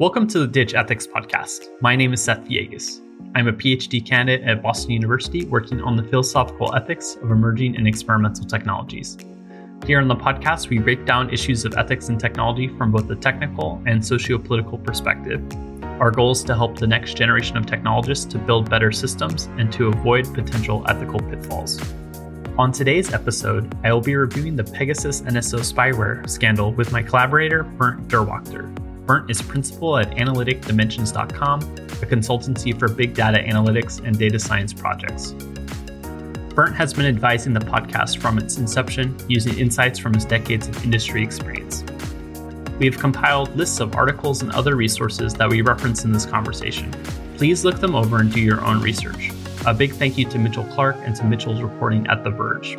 Welcome to the Digethix Podcast. My name is Seth Villegas. I'm a PhD candidate at Boston University working on the philosophical ethics of emerging and experimental technologies. Here on the podcast, we break down issues of ethics and technology from both the technical and socio political perspective. Our goal is to help the next generation of technologists to build better systems and to avoid potential ethical pitfalls. On today's episode, I will be reviewing the Pegasus NSO spyware scandal with my collaborator, Bernd Dürrwächter. Bernd is principal at analyticdimensions.com, a consultancy for big data analytics and data science projects. Bernd has been advising the podcast from its inception using insights from his decades of industry experience. We have compiled lists of articles and other resources that we reference in this conversation. Please look them over and do your own research. A big thank you to Mitchell Clark and to Mitchell's reporting at The Verge.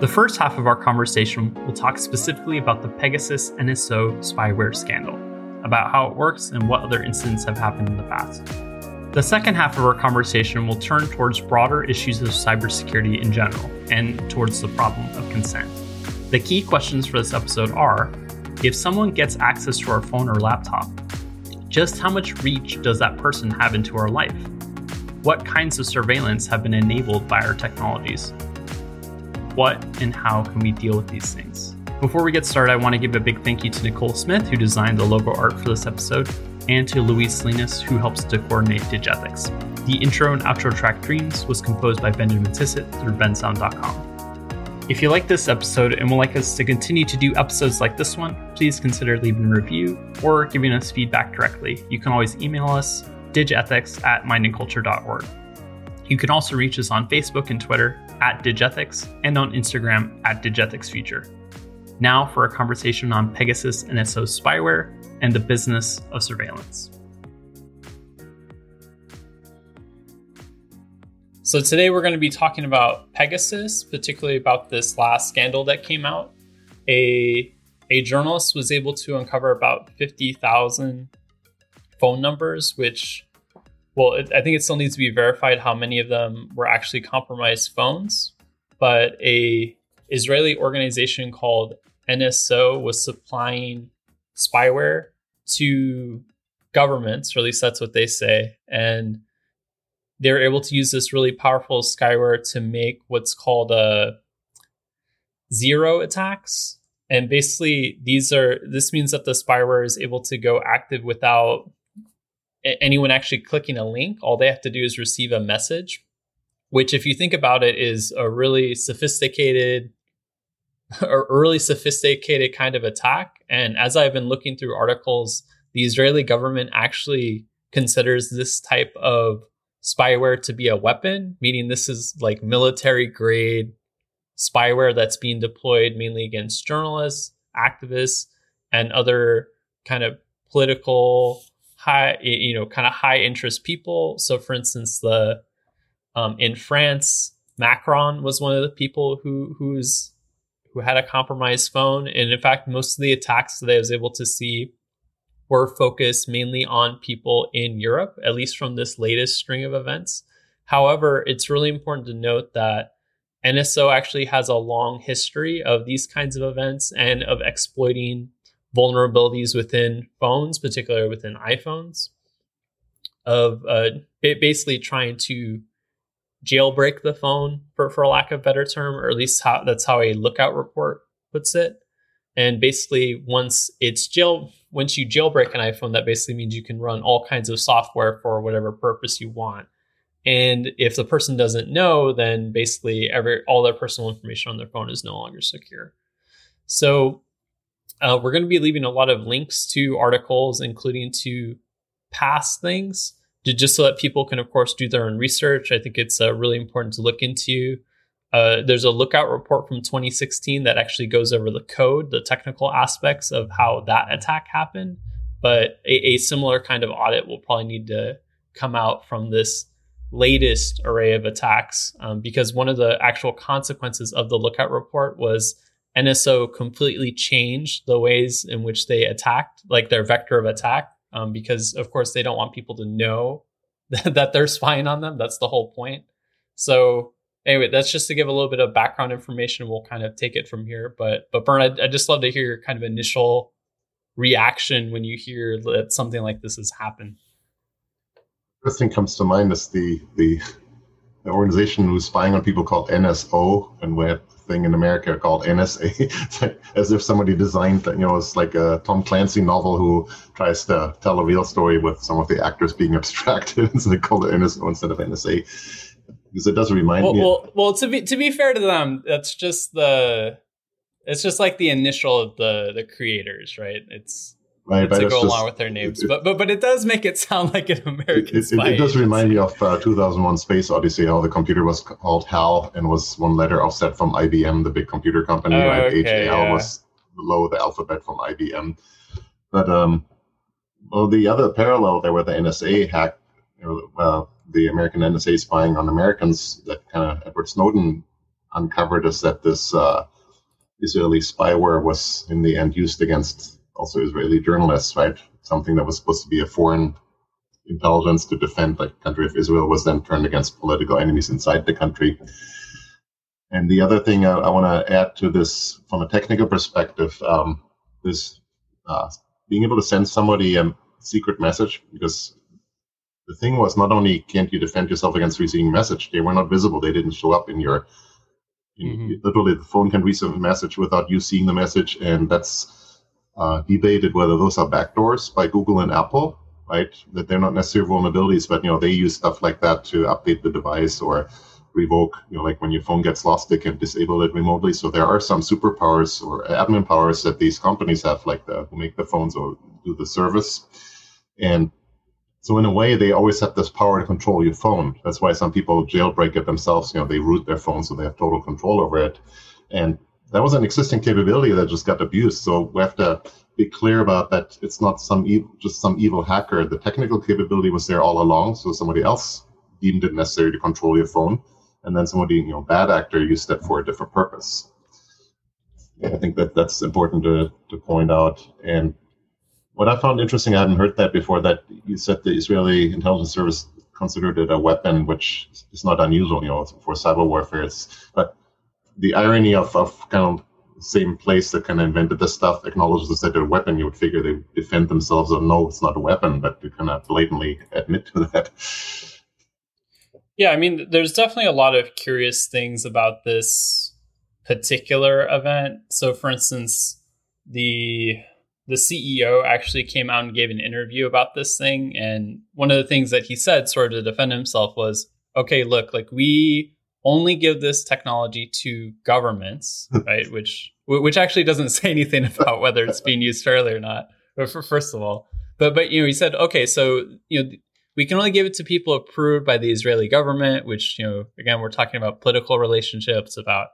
The first half of our conversation will talk specifically about the Pegasus NSO spyware scandal, about how it works and what other incidents have happened in the past. The second half of our conversation will turn towards broader issues of cybersecurity in general and towards the problem of consent. The key questions for this episode are if someone gets access to our phone or laptop, just how much reach does that person have into our life? What kinds of surveillance have been enabled by our technologies? What and how can we deal with these things? Before we get started, I want to give a big thank you to Nicole Smith, who designed the logo art for this episode, and to Louise Salinas, who helps to coordinate Digethix. The intro and outro track Dreams was composed by Benjamin Tissot through bensound.com. If you like this episode and would like us to continue to do episodes like this one, please consider leaving a review or giving us feedback directly. You can always email us digethix at mindandculture.org. You can also reach us on Facebook and Twitter at Digethix and on Instagram at DigethixFuture. Now for a conversation on Pegasus NSO spyware and the business of surveillance. So today we're going to be talking about Pegasus, particularly about this last scandal that came out. A a journalist was able to uncover about 50,000 phone numbers, which well, it, I think it still needs to be verified how many of them were actually compromised phones. But a Israeli organization called NSO was supplying spyware to governments, or at least that's what they say, and they were able to use this really powerful spyware to make what's called a uh, zero attacks. And basically, these are this means that the spyware is able to go active without anyone actually clicking a link. All they have to do is receive a message, which, if you think about it, is a really sophisticated, a really sophisticated kind of attack. And as I've been looking through articles, the Israeli government actually considers this type of spyware to be a weapon, meaning this is like military grade spyware that's being deployed mainly against journalists, activists, and other kind of political high, you know, kind of high interest people. So, for instance, the um, in France, Macron was one of the people who who's who had a compromised phone, and in fact, most of the attacks that I was able to see were focused mainly on people in Europe, at least from this latest string of events. However, it's really important to note that NSO actually has a long history of these kinds of events and of exploiting vulnerabilities within phones, particularly within iPhones, of uh, basically trying to jailbreak the phone, for, for lack of better term, or at least how that's how a lookout report puts it. And basically, once it's jail, once you jailbreak an iPhone, that basically means you can run all kinds of software for whatever purpose you want. And if the person doesn't know, then basically every all their personal information on their phone is no longer secure. So uh, we're going to be leaving a lot of links to articles, including to past things, just so that people can, of course, do their own research. I think it's uh, really important to look into. Uh, there's a lookout report from 2016 that actually goes over the code, the technical aspects of how that attack happened. But a, a similar kind of audit will probably need to come out from this latest array of attacks um, because one of the actual consequences of the lookout report was NSO completely changed the ways in which they attacked, like their vector of attack, um, because of course they don't want people to know that they're spying on them. That's the whole point. So anyway, that's just to give a little bit of background information. We'll kind of take it from here. But but Bernd, I'd, I'd just love to hear your kind of initial reaction when you hear that something like this has happened? First thing comes to mind is the the, the organization who's spying on people called NSO, and a thing in America called NSA, as if somebody designed, that. you know, it's like a Tom Clancy novel who tries to tell a real story with some of the actors being abstracted, so they call it NSO instead of NSA because it does remind well, me. Well, well, to be to be fair to them, that's just the it's just like the initial of the the creators, right? It's right, to go just, along with their names, it, but but but it does make it sound like an American. It, it, it does remind me of uh, 2001: Space Odyssey, how the computer was called HAL and was one letter offset from IBM, the big computer company. Oh, right, okay, HAL yeah. was below the alphabet from IBM. But um, well, the other parallel there, where the NSA hacked, uh, the American NSA spying on Americans, that kind of Edward Snowden uncovered, is that this. Uh, Israeli spyware was in the end used against also Israeli journalists, right? Something that was supposed to be a foreign intelligence to defend the country of Israel was then turned against political enemies inside the country. And the other thing I, I want to add to this from a technical perspective, um, this uh, being able to send somebody a secret message because the thing was not only can't you defend yourself against receiving message, they were not visible, they didn't show up in your Mm-hmm. Literally, the phone can receive a message without you seeing the message, and that's uh, debated whether those are backdoors by Google and Apple, right? That they're not necessarily vulnerabilities, but you know they use stuff like that to update the device or revoke. You know, like when your phone gets lost, they can disable it remotely. So there are some superpowers or admin powers that these companies have, like the who make the phones or do the service, and so in a way, they always have this power to control your phone. That's why some people jailbreak it themselves. You know, they root their phone so they have total control over it. And that was an existing capability that just got abused. So we have to be clear about that. It's not some evil, just some evil hacker. The technical capability was there all along. So somebody else deemed it necessary to control your phone, and then somebody, you know, bad actor used it for a different purpose. I think that that's important to to point out. And what I found interesting, I hadn't heard that before, that you said the Israeli intelligence service considered it a weapon, which is not unusual, you know, for cyber warfare. It's, but the irony of, of kind of the same place that kind of invented this stuff acknowledges that they're a weapon, you would figure they defend themselves or no, it's not a weapon, but they kind of blatantly admit to that. Yeah, I mean, there's definitely a lot of curious things about this particular event. So, for instance, the the CEO actually came out and gave an interview about this thing. And one of the things that he said, sort of to defend himself, was okay, look, like we only give this technology to governments, right? which which actually doesn't say anything about whether it's being used fairly or not. But for, first of all, but but you know, he said, okay, so you know, we can only give it to people approved by the Israeli government, which you know, again, we're talking about political relationships, about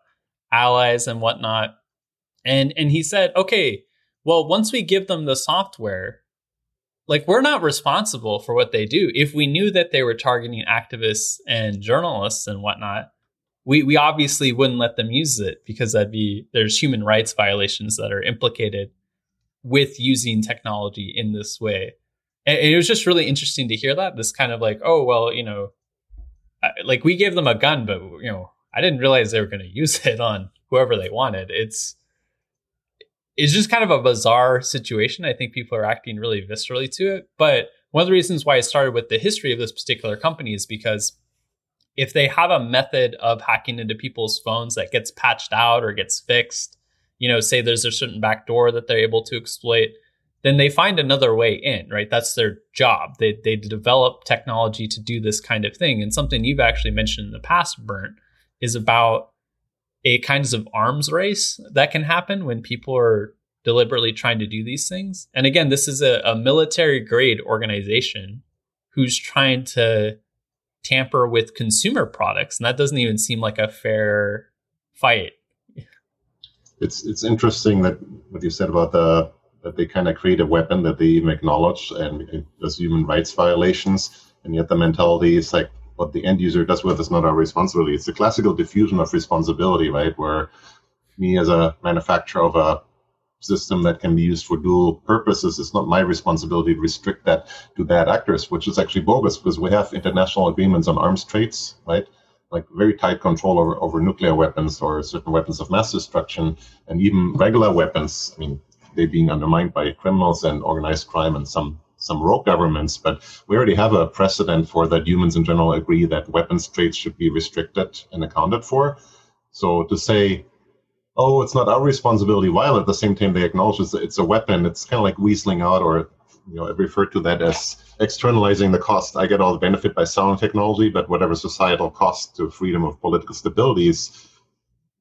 allies and whatnot. And and he said, okay, well, once we give them the software, like we're not responsible for what they do. If we knew that they were targeting activists and journalists and whatnot, we we obviously wouldn't let them use it because that'd be there's human rights violations that are implicated with using technology in this way. And, and it was just really interesting to hear that. This kind of like, oh well, you know, like we gave them a gun, but you know, I didn't realize they were going to use it on whoever they wanted. It's it's just kind of a bizarre situation. I think people are acting really viscerally to it. But one of the reasons why I started with the history of this particular company is because if they have a method of hacking into people's phones that gets patched out or gets fixed, you know, say there's a certain backdoor that they're able to exploit, then they find another way in, right? That's their job. They they develop technology to do this kind of thing. And something you've actually mentioned in the past, Bernd, is about a kinds of arms race that can happen when people are deliberately trying to do these things. And again, this is a, a military grade organization who's trying to tamper with consumer products, and that doesn't even seem like a fair fight. It's it's interesting that what you said about the that they kind of create a weapon that they even acknowledge and as human rights violations, and yet the mentality is like what the end user does with is not our responsibility. It's the classical diffusion of responsibility, right? Where me as a manufacturer of a system that can be used for dual purposes, it's not my responsibility to restrict that to bad actors, which is actually bogus because we have international agreements on arms trades, right? Like very tight control over, over nuclear weapons or certain weapons of mass destruction and even regular weapons. I mean, they're being undermined by criminals and organized crime and some some rogue governments, but we already have a precedent for that humans in general agree that weapons trades should be restricted and accounted for. So to say, oh, it's not our responsibility, while at the same time they acknowledge it's a weapon, it's kind of like weaseling out, or you know, I refer to that as externalizing the cost. I get all the benefit by selling technology, but whatever societal cost to freedom of political stability is,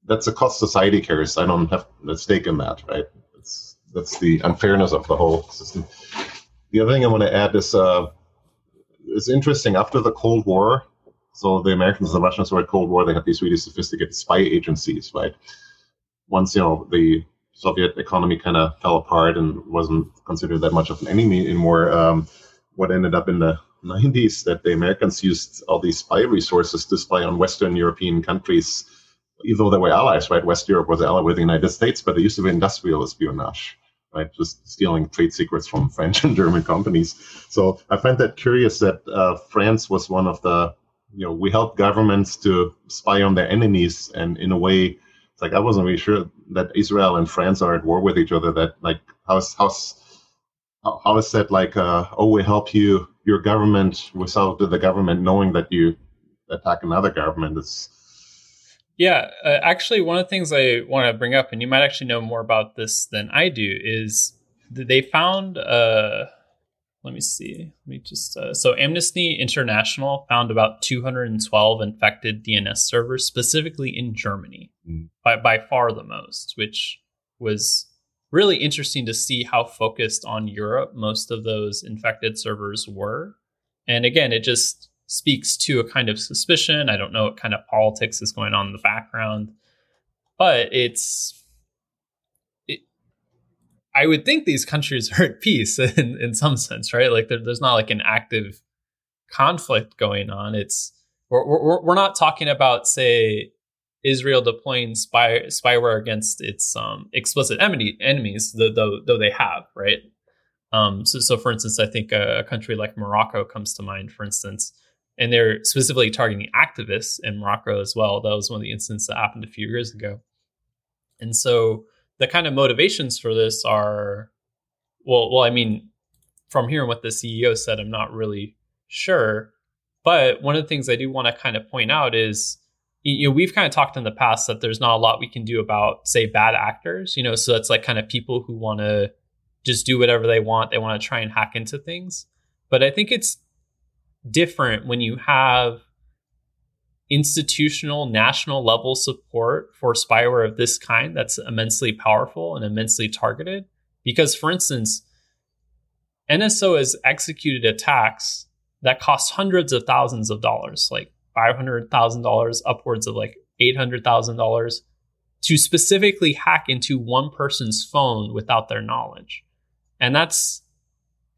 that's a cost society carries. I don't have a stake in that, right? It's, that's the unfairness of the whole system. The other thing I want to add is uh, it's interesting after the Cold War. So the Americans and the Russians were at Cold War. They had these really sophisticated spy agencies, right? Once you know the Soviet economy kind of fell apart and wasn't considered that much of an enemy anymore. Um, what ended up in the 90s that the Americans used all these spy resources to spy on Western European countries, even though they were allies, right? West Europe was allied with the United States, but they used to be industrial espionage right? Just stealing trade secrets from French and German companies. So I find that curious that uh, France was one of the, you know, we helped governments to spy on their enemies, and in a way, like I wasn't really sure that Israel and France are at war with each other. That like how's how's how is that like? Uh, oh, we help you, your government, without the government knowing that you attack another government. It's yeah, uh, actually, one of the things I want to bring up, and you might actually know more about this than I do, is they found. Uh, let me see. Let me just. Uh, so, Amnesty International found about 212 infected DNS servers, specifically in Germany, mm. by by far the most, which was really interesting to see how focused on Europe most of those infected servers were. And again, it just speaks to a kind of suspicion. I don't know what kind of politics is going on in the background, but it's. I would think these countries are at peace in, in some sense, right? Like there, there's not like an active conflict going on. It's we're, we're, we're not talking about say Israel deploying spy spyware against its um, explicit enemy, enemies, though, though, though they have, right? Um, so, so for instance, I think a, a, country like Morocco comes to mind. For instance, and they're specifically targeting activists in Morocco as well. That was one of the incidents that happened a few years ago. And so the kind of motivations for this are, well, well, I mean, from hearing what the CEO said, I'm not really sure. But one of the things I do want to kind of point out is, you know, we've kind of talked in the past that there's not a lot we can do about, say, bad actors. You know, so it's like kind of people who want to just do whatever they want. They want to try and hack into things. But I think it's different when you have institutional national level support for spyware of this kind that's immensely powerful and immensely targeted because for instance NSO has executed attacks that cost hundreds of thousands of dollars like $500,000 upwards of like $800,000 to specifically hack into one person's phone without their knowledge and that's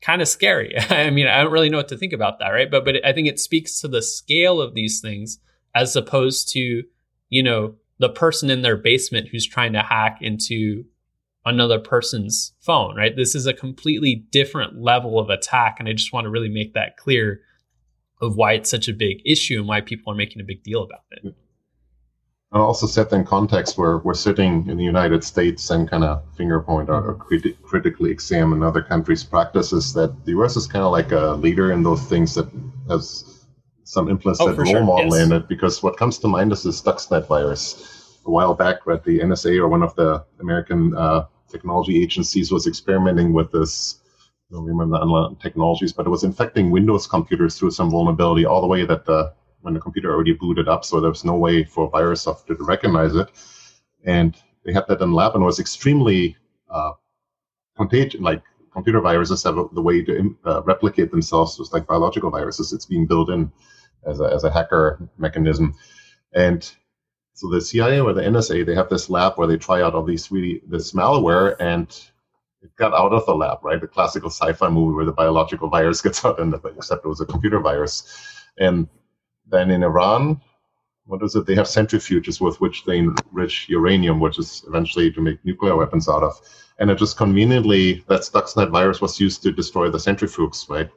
kind of scary. I mean, I don't really know what to think about that, right? But but I think it speaks to the scale of these things as opposed to, you know, the person in their basement who's trying to hack into another person's phone, right? This is a completely different level of attack and I just want to really make that clear of why it's such a big issue and why people are making a big deal about it. And also set in context where we're sitting in the United States and kind of finger point or criti- critically examine other countries' practices. That the US is kind of like a leader in those things that has some influence oh, role sure. model yes. in it. Because what comes to mind is the Stuxnet virus. A while back, right, the NSA or one of the American uh, technology agencies was experimenting with this. I don't remember the technologies, but it was infecting Windows computers through some vulnerability all the way that the when the computer already booted up, so there was no way for virus software to recognize it. And they had that in lab, and it was extremely uh, contagious. Like computer viruses have the way to uh, replicate themselves, just like biological viruses. It's being built in as a, as a hacker mechanism. And so the CIA or the NSA, they have this lab where they try out all these really this malware, and it got out of the lab, right? The classical sci-fi movie where the biological virus gets out, and except it was a computer virus. And then in Iran, what is it? They have centrifuges with which they enrich uranium, which is eventually to make nuclear weapons out of. And it just conveniently, that Stuxnet virus was used to destroy the centrifuges, right?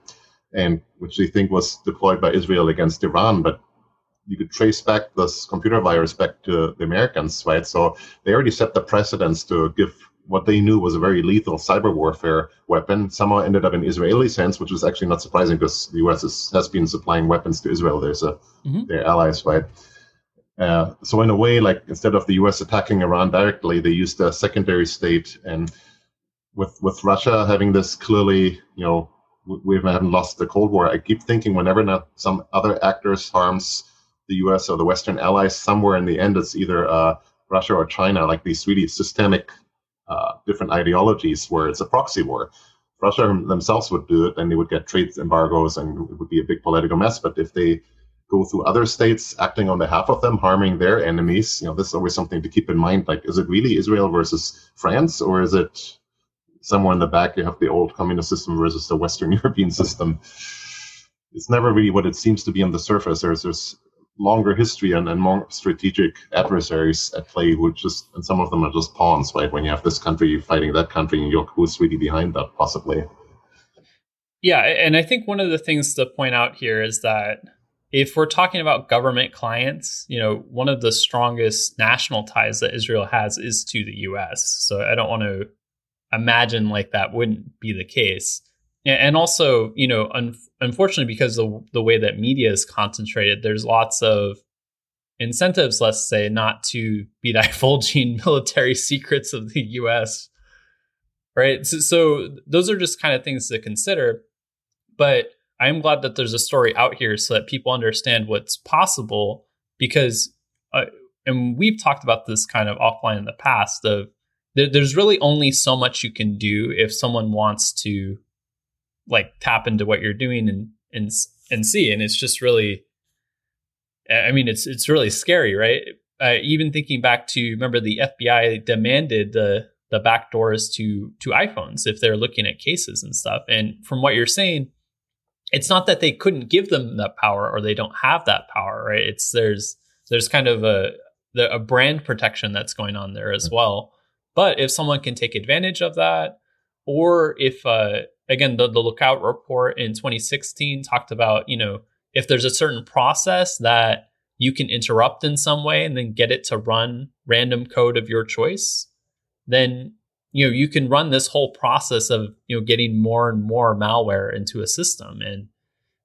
And which they think was deployed by Israel against Iran. But you could trace back this computer virus back to the Americans, right? So they already set the precedence to give what they knew was a very lethal cyber warfare weapon somehow ended up in Israeli hands, which was actually not surprising because the U.S. Is, has been supplying weapons to Israel. There's a mm-hmm. their allies, right? Uh, so in a way, like instead of the U.S. attacking Iran directly, they used a secondary state, and with with Russia having this clearly, you know, we haven't lost the Cold War. I keep thinking whenever not some other actors harms the U.S. or the Western allies, somewhere in the end, it's either uh, Russia or China, like these really systemic uh, different ideologies where it's a proxy war. Russia themselves would do it, then they would get trade embargoes and it would be a big political mess. But if they go through other states acting on behalf of them, harming their enemies, you know, this is always something to keep in mind. Like, is it really Israel versus France, or is it somewhere in the back you have the old communist system versus the Western European system? It's never really what it seems to be on the surface. There's, there's longer history and, and more strategic adversaries at play which just and some of them are just pawns right when you have this country fighting that country and you're who's really behind that possibly yeah and i think one of the things to point out here is that if we're talking about government clients you know one of the strongest national ties that israel has is to the us so i don't want to imagine like that wouldn't be the case. And also you know un- unfortunately because the the way that media is concentrated there's lots of incentives let's say not to be divulging military secrets of the US right? So, so those are just kind of things to consider. But i'm glad that there's a story out here so that people understand what's possible because uh, and we've talked about this kind of offline in the past of there's really only so much you can do if someone wants to like tap into what you're doing and and and see and it's just really i mean it's it's really scary right? Uh, even thinking back to remember the fbi demanded the the back doors to to iphones if they're looking at cases and stuff and from what you're saying it's not that they couldn't give them that power or they don't have that power right? It's there's there's kind of a a brand protection that's going on there as well but if someone can take advantage of that or if uh, again the, the lookout report in 2016 talked about you know if there's a certain process that you can interrupt in some way and then get it to run random code of your choice then you know you can run this whole process of you know getting more and more malware into a system. And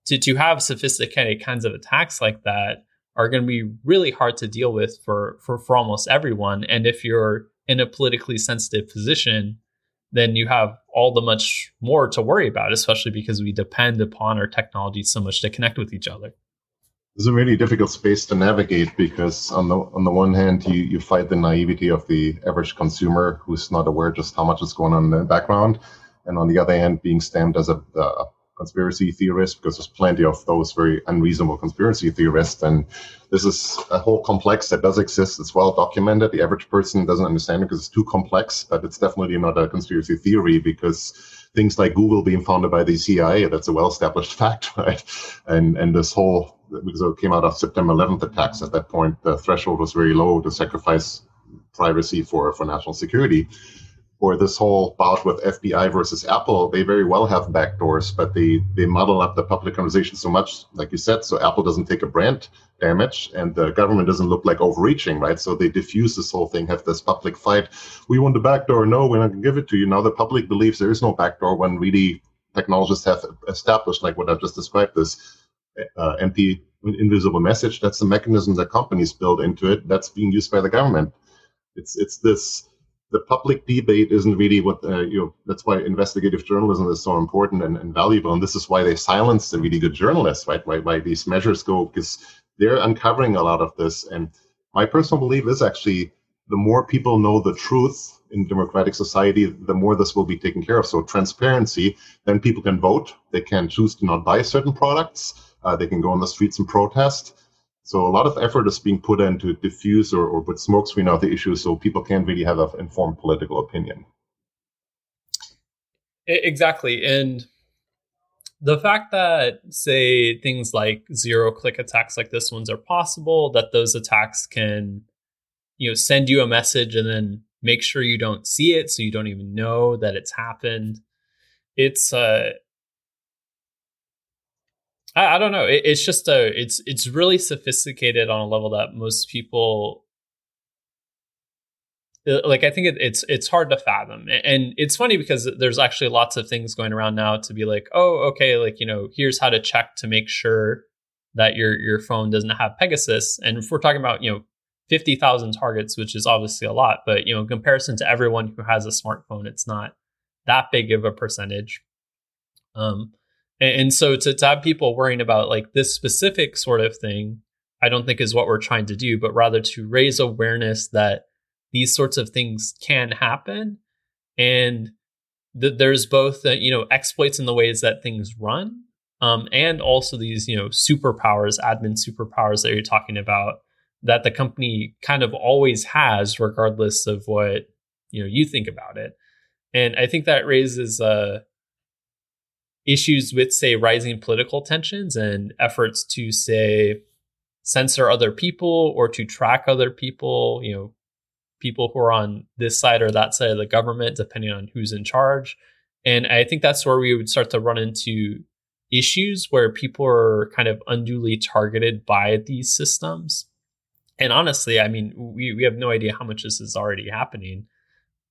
to to have sophisticated kinds of attacks like that are going to be really hard to deal with for for for almost everyone. And if you're in a politically sensitive position then you have all the much more to worry about, especially because we depend upon our technology so much to connect with each other. It's a really difficult space to navigate because on the on the one hand you, you fight the naivety of the average consumer who's not aware just how much is going on in the background, and on the other hand being stamped as a, a conspiracy theorists because there's plenty of those very unreasonable conspiracy theorists. And this is a whole complex that does exist. It's well documented. The average person doesn't understand it because it's too complex, but it's definitely not a conspiracy theory because things like Google being founded by the CIA, that's a well established fact, right? And and this whole because it came out of September 11th attacks at that point, the threshold was very low to sacrifice privacy for, for national security or this whole bout with FBI versus Apple, they very well have backdoors, but they they muddle up the public conversation so much, like you said, so Apple doesn't take a brand damage and the government doesn't look like overreaching, right? So they diffuse this whole thing, have this public fight. We want the backdoor. No, we're not going to give it to you. Now the public believes there is no backdoor when really technologists have established, like what I've just described, this uh, empty invisible message. That's the mechanism that companies build into it. That's being used by the government. It's it's this the public debate isn't really what uh, you know that's why investigative journalism is so important and, and, valuable and this is why they silence the really good journalists right? Why, why these measures go because they're uncovering a lot of this and my personal belief is actually the more people know the truth in democratic society the more this will be taken care of. So transparency then people can vote they can choose to not buy certain products uh, they can go on the streets and protest so a lot of effort is being put in to diffuse or, or put smokescreen out the issue so people can't really have an informed political opinion. Exactly. And the fact that, say, things like zero click attacks like this ones are possible, that those attacks can, you know, send you a message and then make sure you don't see it so you don't even know that it's happened. It's uh I, I don't know. It, it's just a it's it's really sophisticated on a level that most people uh, like I think it, it's it's hard to fathom, and it's funny because there's actually lots of things going around now to be like, oh, okay, like you know, here's how to check to make sure that your your phone doesn't have Pegasus. And if we're talking about you know fifty thousand targets, which is obviously a lot, but you know, in comparison to everyone who has a smartphone, it's not that big of a percentage. Um, and, so to, to have people worrying about like this specific sort of thing, I don't think is what we're trying to do, but rather to raise awareness that these sorts of things can happen. And th- there's both uh, you know exploits in the ways that things run um, and also these you know superpowers admin superpowers that you're talking about that the company kind of always has regardless of what you know you think about it. And i think that raises uh, issues with say rising political tensions and efforts to say censor other people or to track other people you know people who are on this side or that side of the government, depending on who's in charge. And I think that's where we would start to run into issues where people are kind of unduly targeted by these systems. And honestly, I mean, we, we have no idea how much this is already happening,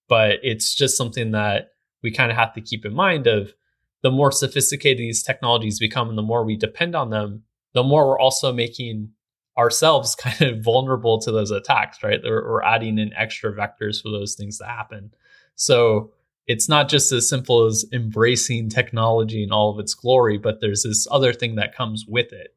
but it's just something that we kind of have to keep in mind of the more sophisticated these technologies become and the more we depend on them, the more we're also making ourselves kind of vulnerable to those attacks, right? We're, adding in extra vectors for those things to happen. So it's not just as simple as embracing technology in all of its glory, but there's this other thing that comes with it.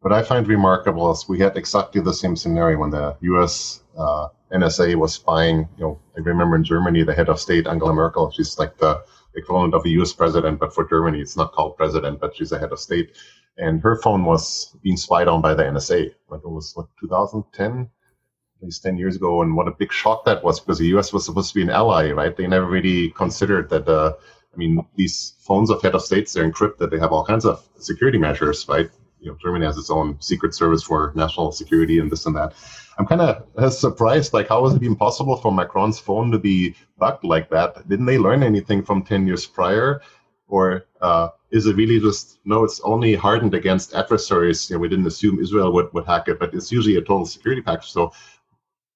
What I find remarkable is we had exactly the same scenario when the U.S. Uh, NSA was spying. You know, I remember in Germany, the head of state Angela Merkel, she's like the equivalent of a U.S. president, but for Germany, it's not called president, but she's a head of state and her phone was being spied on by the NSA. Like it was what 2010, at least 10 years ago, and what a big shock that was because the US was supposed to be an ally, right? They never really considered that. Uh, I mean, these phones of head of states they're encrypted. They have all kinds of security measures, right? You know, Germany has its own secret service for national security and this and that. I'm kind of surprised, like, how was it even possible for Macron's phone to be bugged like that? Didn't they learn anything from 10 years prior? Or uh, is it really just no? It's only hardened against adversaries. You know, we didn't assume Israel would, would hack it, but it's usually a total security package. So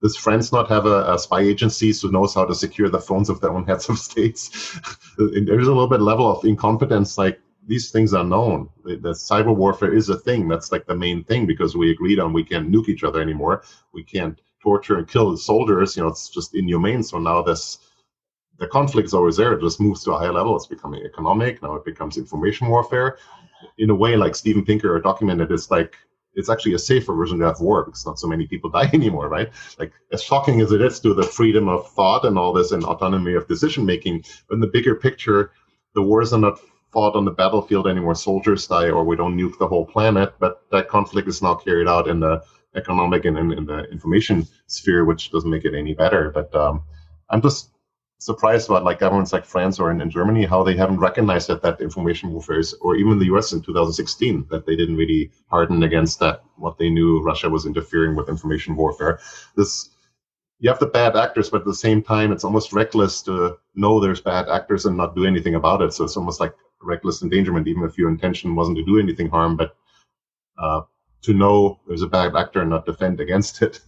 does France not have a, a, spy agency who knows how to secure the phones of their own heads of states? There's a little bit level of incompetence. Like these things are known. The, cyber warfare is a thing. That's like the main thing because we agreed on we can't nuke each other anymore. We can't torture and kill the soldiers. You know, it's just inhumane. So now this the conflict is always there. It just moves to a higher level. It's becoming economic. Now it becomes information warfare. In a way, like Steven Pinker documented, it's like it's actually a safer version of war because not so many people die anymore, right? Like as shocking as it is to the freedom of thought and all this and autonomy of decision making, in the bigger picture, the wars are not fought on the battlefield anymore. Soldiers die, or we don't nuke the whole planet. But that conflict is now carried out in the economic and in, in the information sphere, which doesn't make it any better. But um, I'm just surprised about like governments like France or in, in Germany how they haven't recognized that that information warfare is, or even the U.S. in 2016 that they didn't really harden against that what they knew Russia was interfering with information warfare. This you have the bad actors, but at the same time, it's almost reckless to know there's bad actors and not do anything about it. So it's almost like reckless endangerment, even if your intention wasn't to do anything harm, but uh, to know there's a bad actor and not defend against it.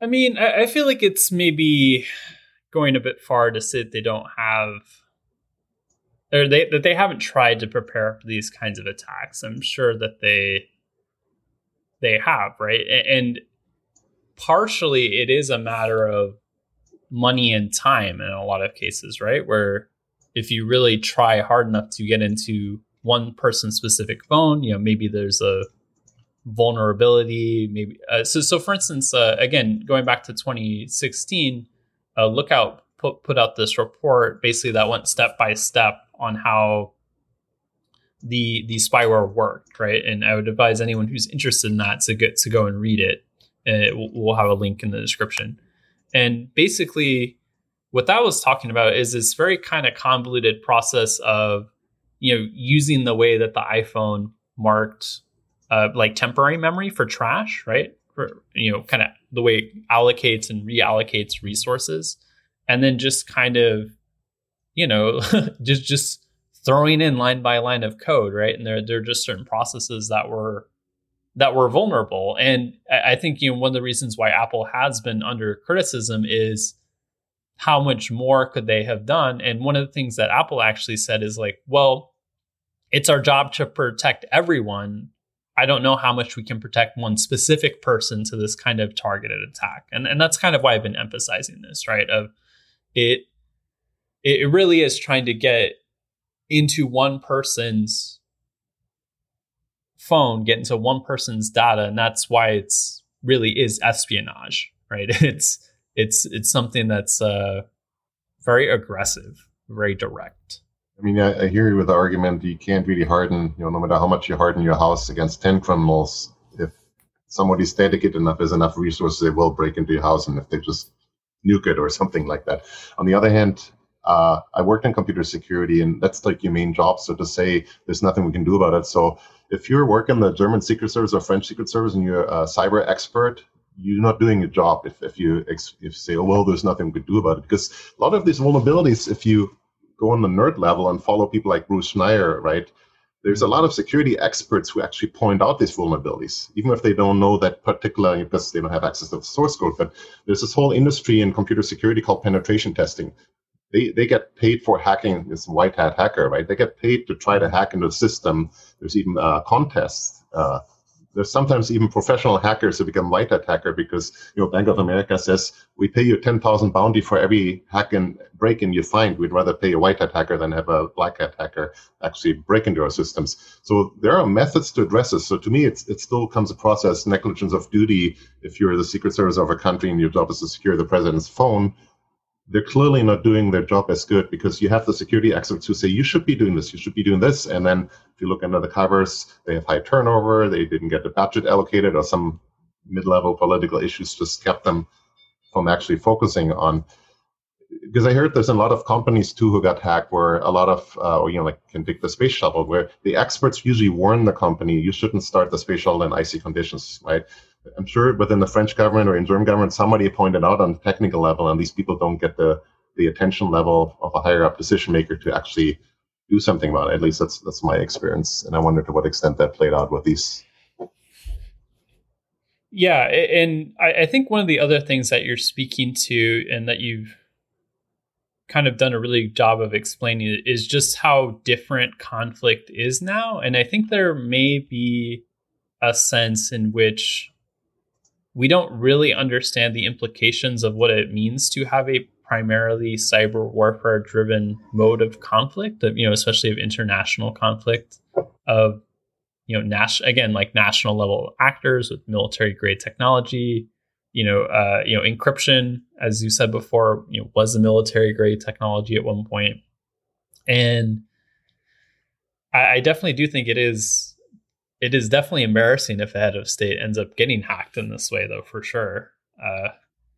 I mean, I, I feel like it's maybe going a bit far to say they don't have or they that they haven't tried to prepare for these kinds of attacks. I'm sure that they they have, right? And partially it is a matter of money and time in a lot of cases, right? Where if you really try hard enough to get into one person specific phone, you know, maybe there's a vulnerability maybe uh, so so for instance uh, again going back to 2016 uh, lookout put put out this report basically that went step by step on how the the spyware worked right? And i would advise anyone who's interested in that to get to go and read it. And uh, we'll have a link in the description and basically what that was talking about is this very kind of convoluted process of you know using the way that the iphone marked uh, like temporary memory for trash, right? For you know, kind of the way it allocates and reallocates resources, and then just kind of, you know, just just throwing in line by line of code, right? And there there are just certain processes that were that were vulnerable. And I think you know one of the reasons why Apple has been under criticism is how much more could they have done? And one of the things that Apple actually said is like, well, it's our job to protect everyone. I don't know how much we can protect one specific person to this kind of targeted attack. And and that's kind of why I've been emphasizing this, right? Of it it really is trying to get into one person's phone, get into one person's data, and that's why it's really is espionage, right? It's it's it's something that's uh, very aggressive, very direct. I mean, I, I, hear you with the argument you can't really harden, you know, no matter how much you harden your house against 10 criminals, if somebody's dedicated enough, there's enough resources, they will break into your house and if they just nuke it or something like that. On the other hand, uh, I worked in computer security and that's like your main job. So to say there's nothing we can do about it. So if you're working the German Secret Service or French Secret Service and you're a cyber expert, you're not doing your job if, if you if say, oh well, there's nothing we could do about it. Because a lot of these vulnerabilities, if you go on the nerd level and follow people like Bruce Schneier, right? There's a lot of security experts who actually point out these vulnerabilities, even if they don't know that particular because they don't have access to the source code. But there's this whole industry in computer security called penetration testing. They, they get paid for hacking this white hat hacker, right? They get paid to try to hack into the system. There's even uh, contests uh, there's sometimes even professional hackers who become white hat hacker because you know Bank of America says we pay you ten thousand bounty for every hack and break in you find. We'd rather pay a white hat hacker than have a black hat hacker actually break into our systems. So there are methods to address this. So to me, it's it still comes across as negligence of duty if you're the Secret Service of a country and your job is to secure the president's phone they're clearly not doing their job as good because you have the security experts who say you should be doing this, you should be doing this, and then if you look under the covers, they have high turnover, they didn't get the budget allocated, or some mid-level political issues just kept them from actually focusing on. Because I heard there's a lot of companies too who got hacked, where a lot of, uh, or, you know, like can take the space shuttle, where the experts usually warn the company you shouldn't start the space shuttle in icy conditions, right? I'm sure within the French government or in German government, somebody pointed out on the technical level, and these people don't get the the attention level of a higher up decision maker to actually do something about it. At least that's that's my experience, and I wonder to what extent that played out with these. Yeah, and I, think one of the other things that you're speaking to, and that you've kind of done a really good job of explaining it, is just how different conflict is now, and I think there may be a sense in which we don't really understand the implications of what it means to have a primarily cyber warfare driven mode of conflict you know especially of international conflict of you know nas- again like national level actors with military grade technology you know uh, you know encryption as you said before you know was a military grade technology at one point. And I definitely do think it is it is definitely embarrassing if a head of state ends up getting hacked in this way, though, for sure. Uh,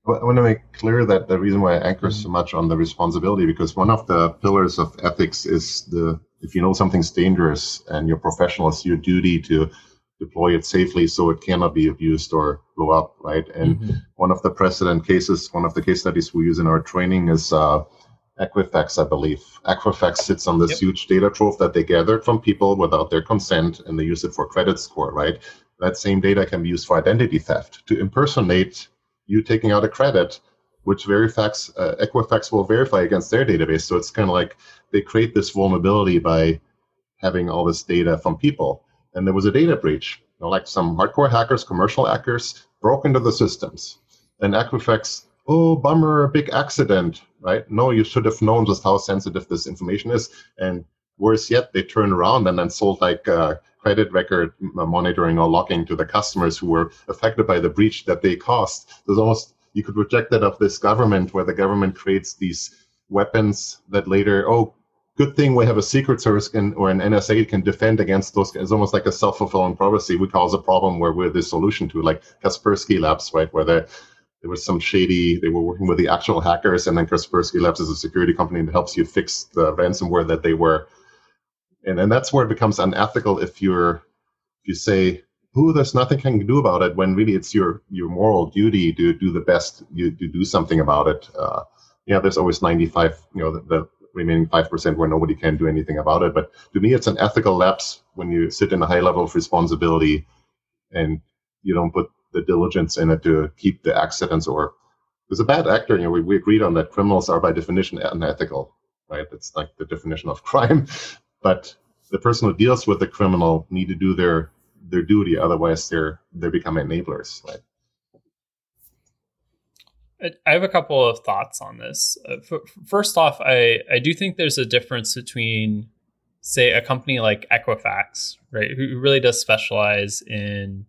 I want to make clear that the reason why I anchor so much on the responsibility, because one of the pillars of ethics is the if you know something's dangerous and you're professional, it's your duty to deploy it safely so it cannot be abused or blow up, right? And mm-hmm. one of the precedent cases, one of the case studies we use in our training is uh, Equifax, I believe. Equifax sits on this yep. huge data trove that they gathered from people without their consent, and they use it for credit score, right? That same data can be used for identity theft to impersonate you taking out a credit, which Verifax, uh, Equifax will verify against their database. So it's kind of like they create this vulnerability by having all this data from people. And there was a data breach. You know, like some hardcore hackers, commercial hackers, broke into the systems. And Equifax oh, bummer, a big accident, right? No, you should have known just how sensitive this information is. And worse yet, they turn around and then sold like uh, credit record monitoring or logging to the customers who were affected by the breach that they caused. There's almost, you could reject that of this government where the government creates these weapons that later, oh, good thing we have a secret service can, or an NSA can defend against those. It's almost like a self-fulfilling prophecy. We cause a problem where we're the solution to, like Kaspersky Labs, right? Where they there was some shady they were working with the actual hackers and then kaspersky labs is a security company that helps you fix the ransomware that they were. And, and that's where it becomes unethical if you're if you say oh there's nothing can do about it when really it's your your moral duty to do the best you to do something about it. Uh, yeah there's always 95 you know the, the remaining 5% where nobody can do anything about it. But to me it's an ethical lapse when you sit in a high level of responsibility and you don't put the diligence in it to keep the accidents or there's a bad actor. You know, we, we agreed on that criminals are by definition unethical, right? It's like the definition of crime. But the person who deals with the criminal need to do their their duty, otherwise they're they become enablers, right? I have a couple of thoughts on this. Uh, first off, I, I do think there's a difference between, say, a company like Equifax, right, who really does specialize in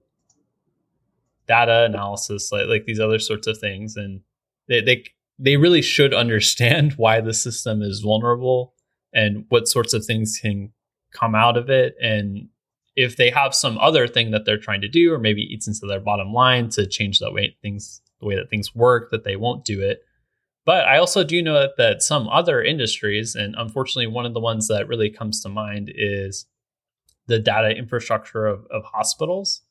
data analysis, like like these other sorts of things, and they they they really should understand why the system is vulnerable and what sorts of things can come out of it. And if they have some other thing that they're trying to do or maybe eats into their bottom line to change the way things the way that things work that they won't do it. But i also do know that, that some other industries and unfortunately one of the ones that really comes to mind is the data infrastructure of, of hospitals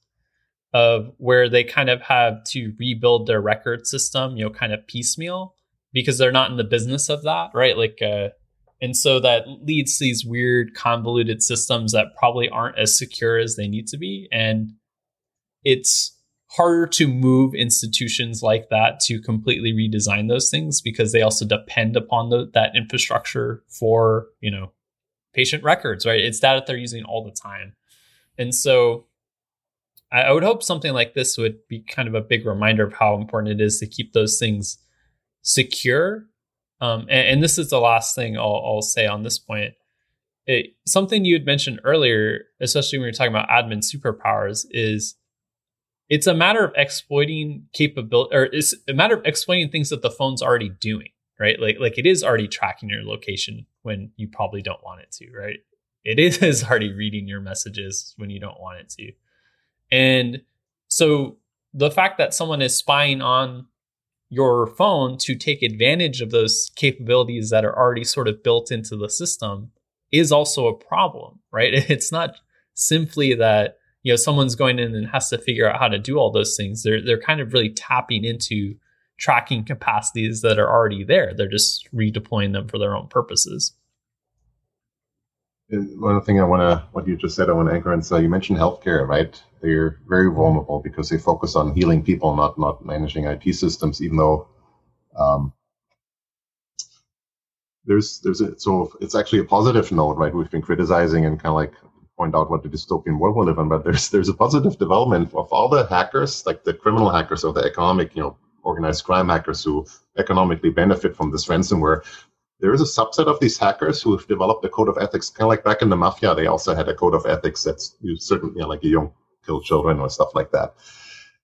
of where they kind of have to rebuild their record system you know kind of piecemeal because they're not in the business of that right like uh, and so that leads to these weird convoluted systems that probably aren't as secure as they need to be. And it's harder to move institutions like that to completely redesign those things because they also depend upon the, that infrastructure for, you know, patient records, right? It's data they're using all the time. And so I, I would hope something like this would be kind of a big reminder of how important it is to keep those things secure um, and, and, this is the last thing I'll, I'll say on this point. It, something you had mentioned earlier, especially when you're talking about admin superpowers, is it's a matter of exploiting capability, or it's a matter of exploiting things that the phone's already doing, right? Like, like it is already tracking your location when you probably don't want it to, right? It is already reading your messages when you don't want it to, and so the fact that someone is spying on your phone to take advantage of those capabilities that are already sort of built into the system is also a problem, right? It's not simply that you know someone's going in and has to figure out how to do all those things. They're they're kind of really tapping into tracking capacities that are already there. They're just redeploying them for their own purposes. One thing I want to, what you just said, I want to anchor and say, you mentioned healthcare, right? They're very vulnerable because they focus on healing people, not not managing IT systems. Even though um, there's there's a, so it's actually a positive note, right? We've been criticizing and kind of like point out what the dystopian world we live in, but there's there's a positive development of all the hackers, like the criminal hackers or the economic, you know, organized crime hackers who economically benefit from this ransomware there is a subset of these hackers who have developed a code of ethics, kind of like back in the mafia. They also had a code of ethics that's you certain, you know, like you don't kill children or stuff like that,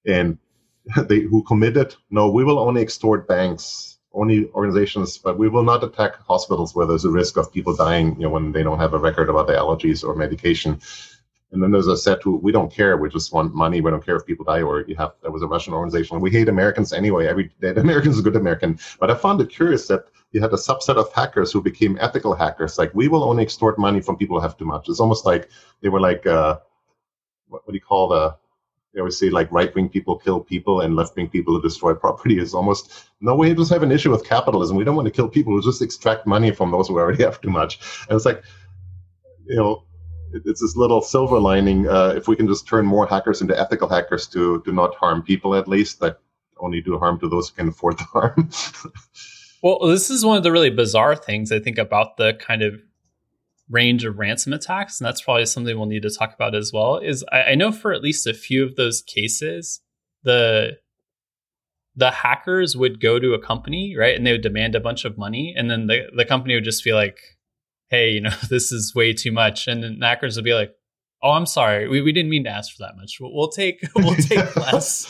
and they who committed, no, we will only extort banks, only organizations, but we will not attack hospitals where there's a risk of people dying, you know, when they don't have a record about their allergies or medication. And then there's a set who we don't care. We just want money. We don't care if people die or you have. There was a Russian organization. We hate Americans anyway. Every dead American is a good American. But I found it curious that you had a subset of hackers who became ethical hackers. Like we will only extort money from people who have too much. It's almost like they were like, uh, what, what do you call the? They always say like right wing people kill people and left wing people who destroy property. Is almost no way. Just have an issue with capitalism. We don't want to kill people who just extract money from those who already have too much. And it's like, you know, it's this little silver lining. Uh, if we can just turn more hackers into ethical hackers to do not harm people, at least that only do harm to those who can afford the harm. well, this is one of the really bizarre things I think about the kind of range of ransom attacks, and that's probably something we'll need to talk about as well. Is I, I know for at least a few of those cases, the the hackers would go to a company, right, and they would demand a bunch of money, and then the the company would just be like, hey, you know, this is way too much. And then the hackers would be like, oh, I'm sorry, we, we didn't mean to ask for that much. We'll, we'll take we'll take less.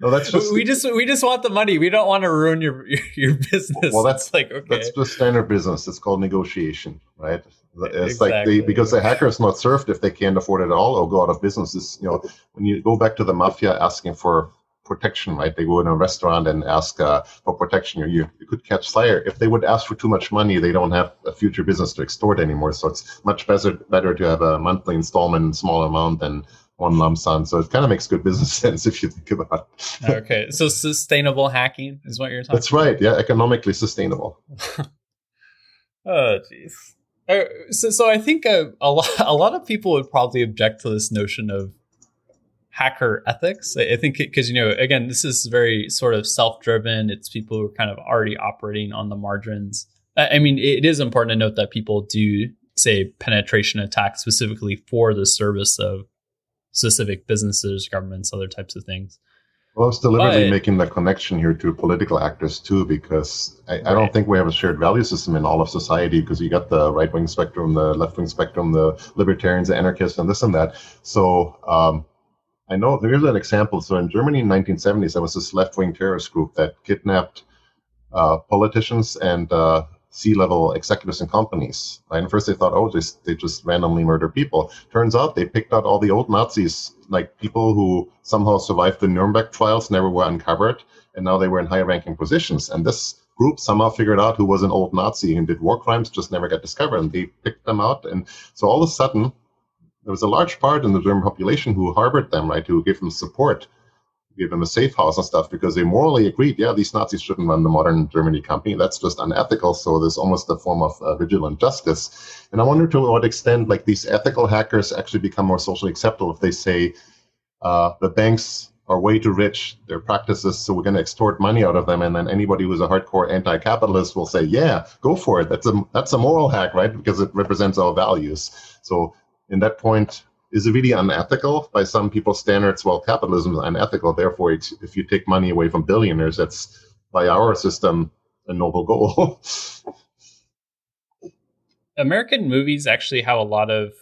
No, that's just we just we just want the money. We don't want to ruin your your, business. Well, that's like okay. That's just standard business. It's called negotiation, right? It's exactly. like they because the hacker is not served if they can't afford it at all or go out of business. Is you know when you go back to the mafia asking for protection, right? They go in a restaurant and ask uh, for protection, you, you could catch fire. If they would ask for too much money, they don't have a future business to extort anymore. So it's much better better to have a monthly installment, small amount than one lump sum. So it kind of makes good business sense if you think about it. okay, so sustainable hacking is what you're talking. That's right. Yeah, economically sustainable. oh, jeez. Uh, so, so I think a, a, lot, a lot of people would probably object to this notion of hacker ethics. I, I think because you know, again, this is very sort of self-driven. It's people who are kind of already operating on the margins. I, I mean, it is important to note that people do say penetration attacks specifically for the service of specific businesses, governments, other types of things. Well, I was deliberately but, making the connection here to political actors too, because I, right. I, don't think we have a shared value system in all of society. Because you got the right wing spectrum, the left wing spectrum, the libertarians, the anarchists, and this and that. So um, I know here's an example. So in Germany in 1970s, there was this left wing terrorist group that kidnapped uh, politicians and uh, C-level executives in companies. Right? And first they thought, oh, just, they just randomly murder people. Turns out they picked out all the old Nazis, like people who somehow survived the Nuremberg trials, never were uncovered, and now they were in higher-ranking positions. And this group somehow figured out who was an old Nazi and did war crimes, just never got discovered. And they picked them out. And so all of a sudden, there was a large part in the German population who harbored them, right, who gave them support give them a safe house and stuff because they morally agreed, yeah, these Nazis shouldn't run the modern Germany company. That's just unethical. So there's almost a form of uh, vigilant justice. And I wonder to what extent, like these ethical hackers actually become more socially acceptable if they say uh, the banks are way too rich, their practices, so we're going to extort money out of them. And then anybody who's a hardcore anti-capitalist will say, yeah, go for it. That's a that's a moral hack, right? Because it represents our values. So in that point, is really unethical by some people's standards? Well, capitalism is unethical. Therefore, if you take money away from billionaires, that's by our system a noble goal. American movies actually have a lot of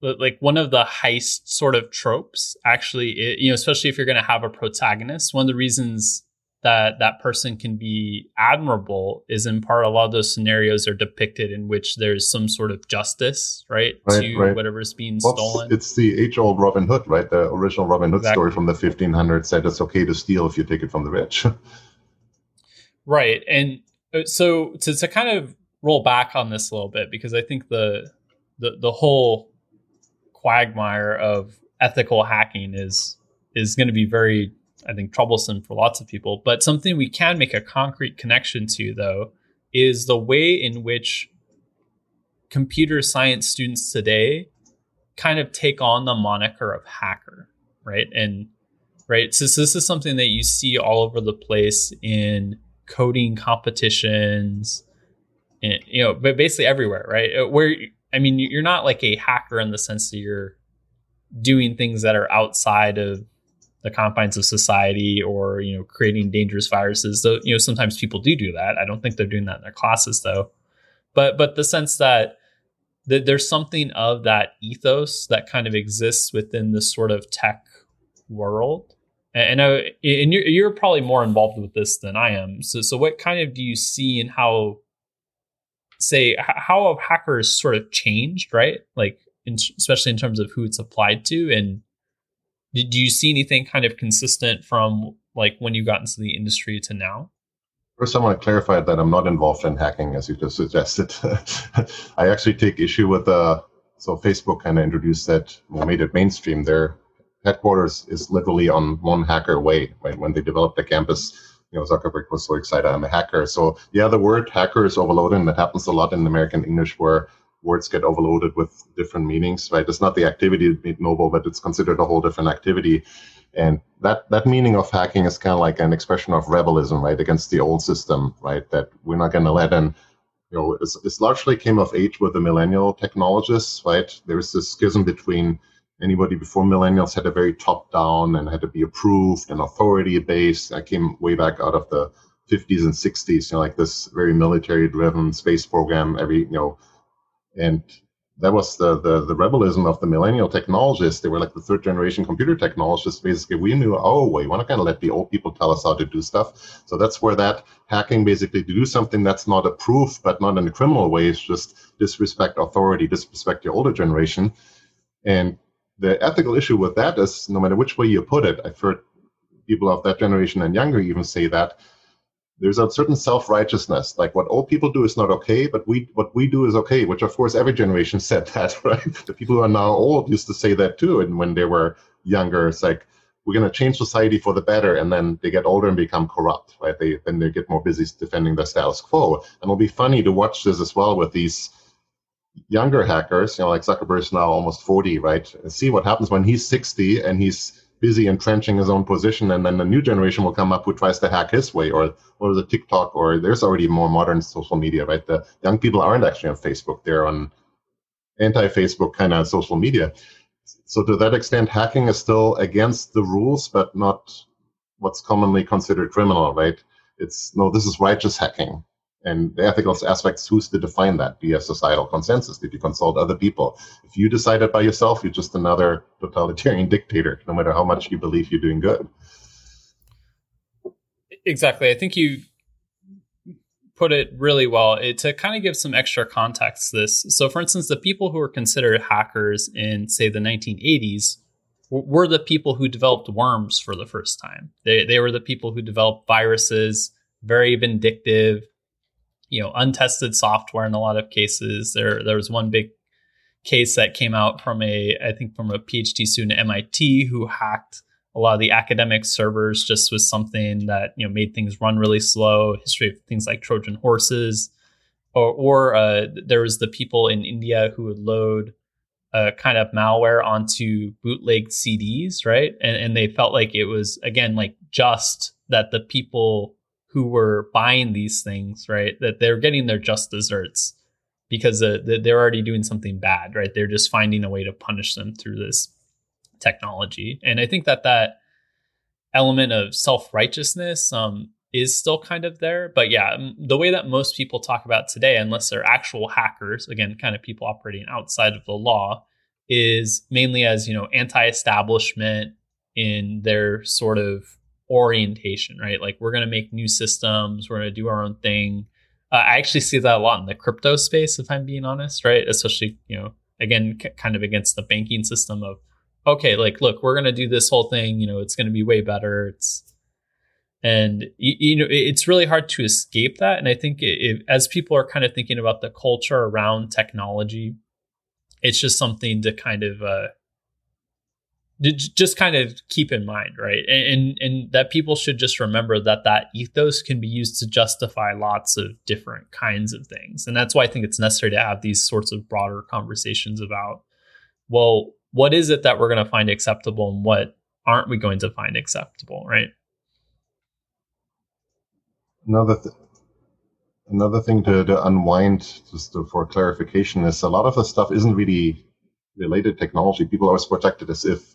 like one of the heist sort of tropes actually you know especially if you're going to have a protagonist one of the reasons that that person can be admirable is in part a lot of those scenarios are depicted in which there's some sort of justice, right, right to right. whatever's being stolen. It's the age-old Robin Hood, right? The original Robin Hood exactly. story from the 1500s said it's okay to steal if you take it from the rich. right, and uh, so to to kind of roll back on this a little bit because I think the the the whole quagmire of ethical hacking is is going to be very I think, troublesome for lots of people. But something we can make a concrete connection to, though, is the way in which computer science students today kind of take on the moniker of hacker, right? And right, so, this is something that you see all over the place in coding competitions, and, you know, but basically everywhere, right? Uh, where I mean, you're not like a hacker in the sense that you're doing things that are outside of the confines of society or you know creating dangerous viruses though you know sometimes people do do that. I don't think they're doing that in their classes though. But but the sense that that there's something of that ethos that kind of exists within this sort of tech world. And, uh, and, and you're, you're probably more involved with this than i am. So so what kind of do you see and how say how have hackers sort of changed right? Like in, especially in terms of who it's applied to and do you see anything kind of consistent from like when you got into the industry to now? First, I want to clarify that I'm not involved in hacking, as you just suggested. I actually take issue with uh, so Facebook kind of introduced that, made it mainstream. Their headquarters is literally on one hacker way. Right when they developed the campus, you know, Zuckerberg was so excited I'm a hacker. So yeah, the word hacker is overloaded, and that happens a lot in American English, where words get overloaded with different meanings, right? It's not the activity made noble, but it's considered a whole different activity. And that, that meaning of hacking is kind of like an expression of rebellism, right, against the old system, right? That we're not going to let in, you know, it's, it's largely came of age with the millennial technologists, right? There's this schism between anybody before millennials had a very top down and had to be approved and authority based. I came way back out of the 50s and 60s, you know, like this very military driven space program. Every, you know, and that was the, the the rebellism of the millennial technologists. They were like the third generation computer technologists. Basically, we knew, oh, we want to kind of let the old people tell us how to do stuff. So that's where that hacking basically to do something that's not approved, but not in a criminal way, is just disrespect authority, disrespect your older generation. And the ethical issue with that is no matter which way you put it, I've heard people of that generation and younger even say that there's a certain self-righteousness. Like what old people do is not okay but we what we do is okay which of course every generation said that right? The people who are now old used to say that too and when they were younger it's like we're going to change society for the better and then they get older and become corrupt right? They then they get more busy defending the status quo. And it'll be funny to watch this as well with these younger hackers, you know, like Zuckerberg's now almost 40, right? See what happens when he's 60 and he's busy entrenching his own position, and then the new generation will come up who tries to hack his way, or or the TikTok, or there's already more modern social media, right? The young people aren't actually on Facebook; they're on anti-Facebook kind of social media. So to that extent, hacking is still against the rules, but not what's commonly considered criminal, right? It's no, this is righteous hacking and the ethical aspects who's to define that? Via societal consensus. Did you consult other people? If you decide it by yourself you're just another totalitarian dictator no matter how much you believe you're doing good. Exactly. I think you put it really well. It, to kind of give some extra context to this so for instance the people who were considered hackers in say the 1980s were the people who developed worms for the first time. They, they were the people who developed viruses very vindictive you know untested software in a lot of cases. There there was one big case that came out from a I think from a PhD student at MIT who hacked a lot of the academic servers just with something that you know made things run really slow. History of things like Trojan horses, or, or uh, there was the people in India who would load a kind of malware onto bootleg CDs, right? And, and they felt like it was again like just that the people who were buying these things, right? That they're getting their just desserts because uh, they're already doing something bad, right? They're just finding a way to punish them through this technology. And I think that that element of self righteousness um, is still kind of there. But yeah, the way that most people talk about today, unless they're actual hackers, again, kind of people operating outside of the law, is mainly as you know anti-establishment in their sort of orientation, right? Like we're going to make new systems, we're going to do our own thing. Uh, I actually see that a lot in the crypto space, if I'm being honest, right? Especially, you know, again, c- kind of against the banking system of, okay, like, look, we're going to do this whole thing, you know, it's going to be way better. It's, and you, you, know, it's really hard to escape that. And I think it, it, as people are kind of thinking about the culture around technology, it's just something to kind of uh, just kind of keep in mind right? And, and that people should just remember that that ethos can be used to justify lots of different kinds of things. And that's why i think it's necessary to have these sorts of broader conversations about well what is it that we're going to find acceptable and what aren't we going to find acceptable right? Another th- another thing to, to unwind just to, for clarification is a lot of the stuff isn't really related technology. People always project it as if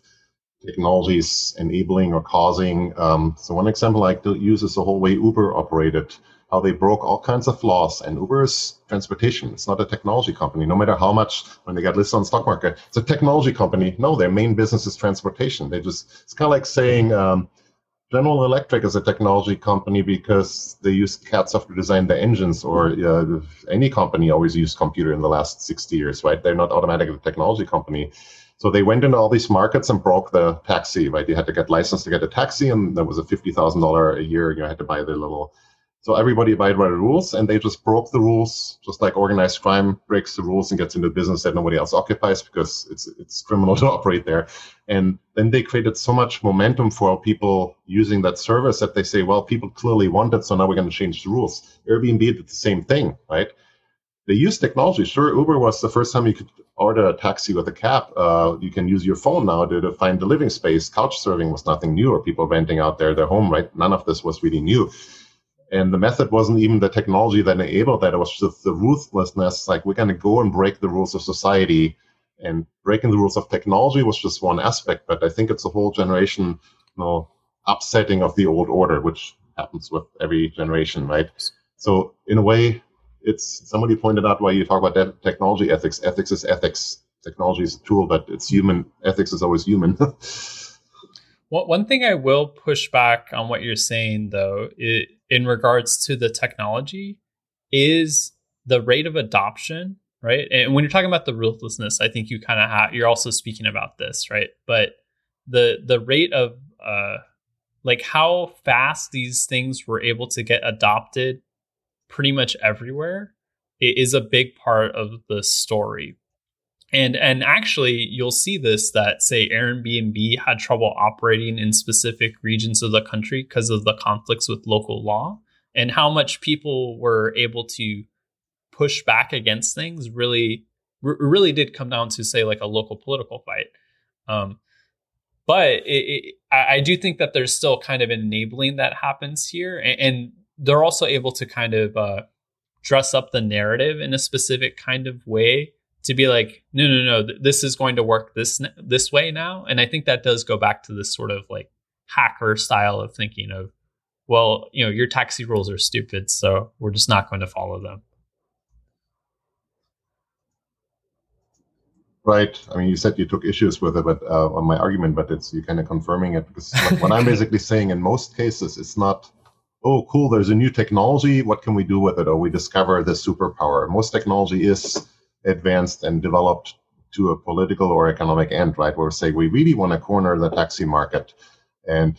technologies enabling or causing. Um, so one example I use is the whole way Uber operated, how they broke all kinds of laws. And Uber is transportation. It's not a technology company. No matter how much when they got listed on the stock market, it's a technology company. No, their main business is transportation. They just it's kind of like saying. Um, General Electric is a technology company because they use CAD software to design the engines, or uh, any company always used computer in the last 60 years, right? They're not automatically a technology company. So they went into all these markets and broke the taxi, right? You had to get licensed to get a taxi, and that was a fifty thousand dollar a year. You had to buy the little. So everybody abided by the rules, and they just broke the rules, just like organized crime breaks the rules and gets into a business that nobody else occupies because it's it's criminal to operate there. And then they created so much momentum for people using that service that they say, well, people clearly want it, so now we're going to change the rules. Airbnb did the same thing, right? They use technology. Sure, Uber was the first time you could order a taxi with a cab. Uh, you can use your phone now to, to find the living space. Couch surfing was nothing new, or people renting out their, their home, right? None of this was really new. And the method wasn't even the technology that enabled that. It was just the ruthlessness. Like, we're going to go and break the rules of society. And breaking the rules of technology was just one aspect. But I think it's a whole generation, you know, upsetting of the old order, which happens with every generation, right? So, in a way, it's somebody pointed out why you talk about that technology ethics. Ethics is ethics. Technology is a tool, but it's human. Ethics is always human. well, one thing I will push back on what you're saying, though, it, in regards to the technology, is the rate of adoption, right? And when you're talking about the ruthlessness, I think you kind of have you're also speaking about this, right? But the the rate of uh, like how fast these things were able to get adopted pretty much everywhere it is a big part of the story. And and actually you'll see this that say Airbnb had trouble operating in specific regions of the country because of the conflicts with local law and how much people were able to push back against things really really did come down to say like a local political fight. Um, but it, it, I, I, do think that there's still kind of enabling that happens here, and, and they're also able to kind of uh, dress up the narrative in a specific kind of way to be like, no, no, no, this is going to work this this way now. And I think that does go back to this sort of like hacker style of thinking of, well, you know, your taxi rules are stupid, so we're just not going to follow them. Right. I mean, you said you took issues with it, but uh, on my argument, but it's you kind of confirming it because what I'm basically saying in most cases, it's not, oh, cool, there's a new technology. What can we do with it? Or we discover the superpower. Most technology is advanced and developed to a political or economic end, right? Where we say we really want to corner the taxi market. And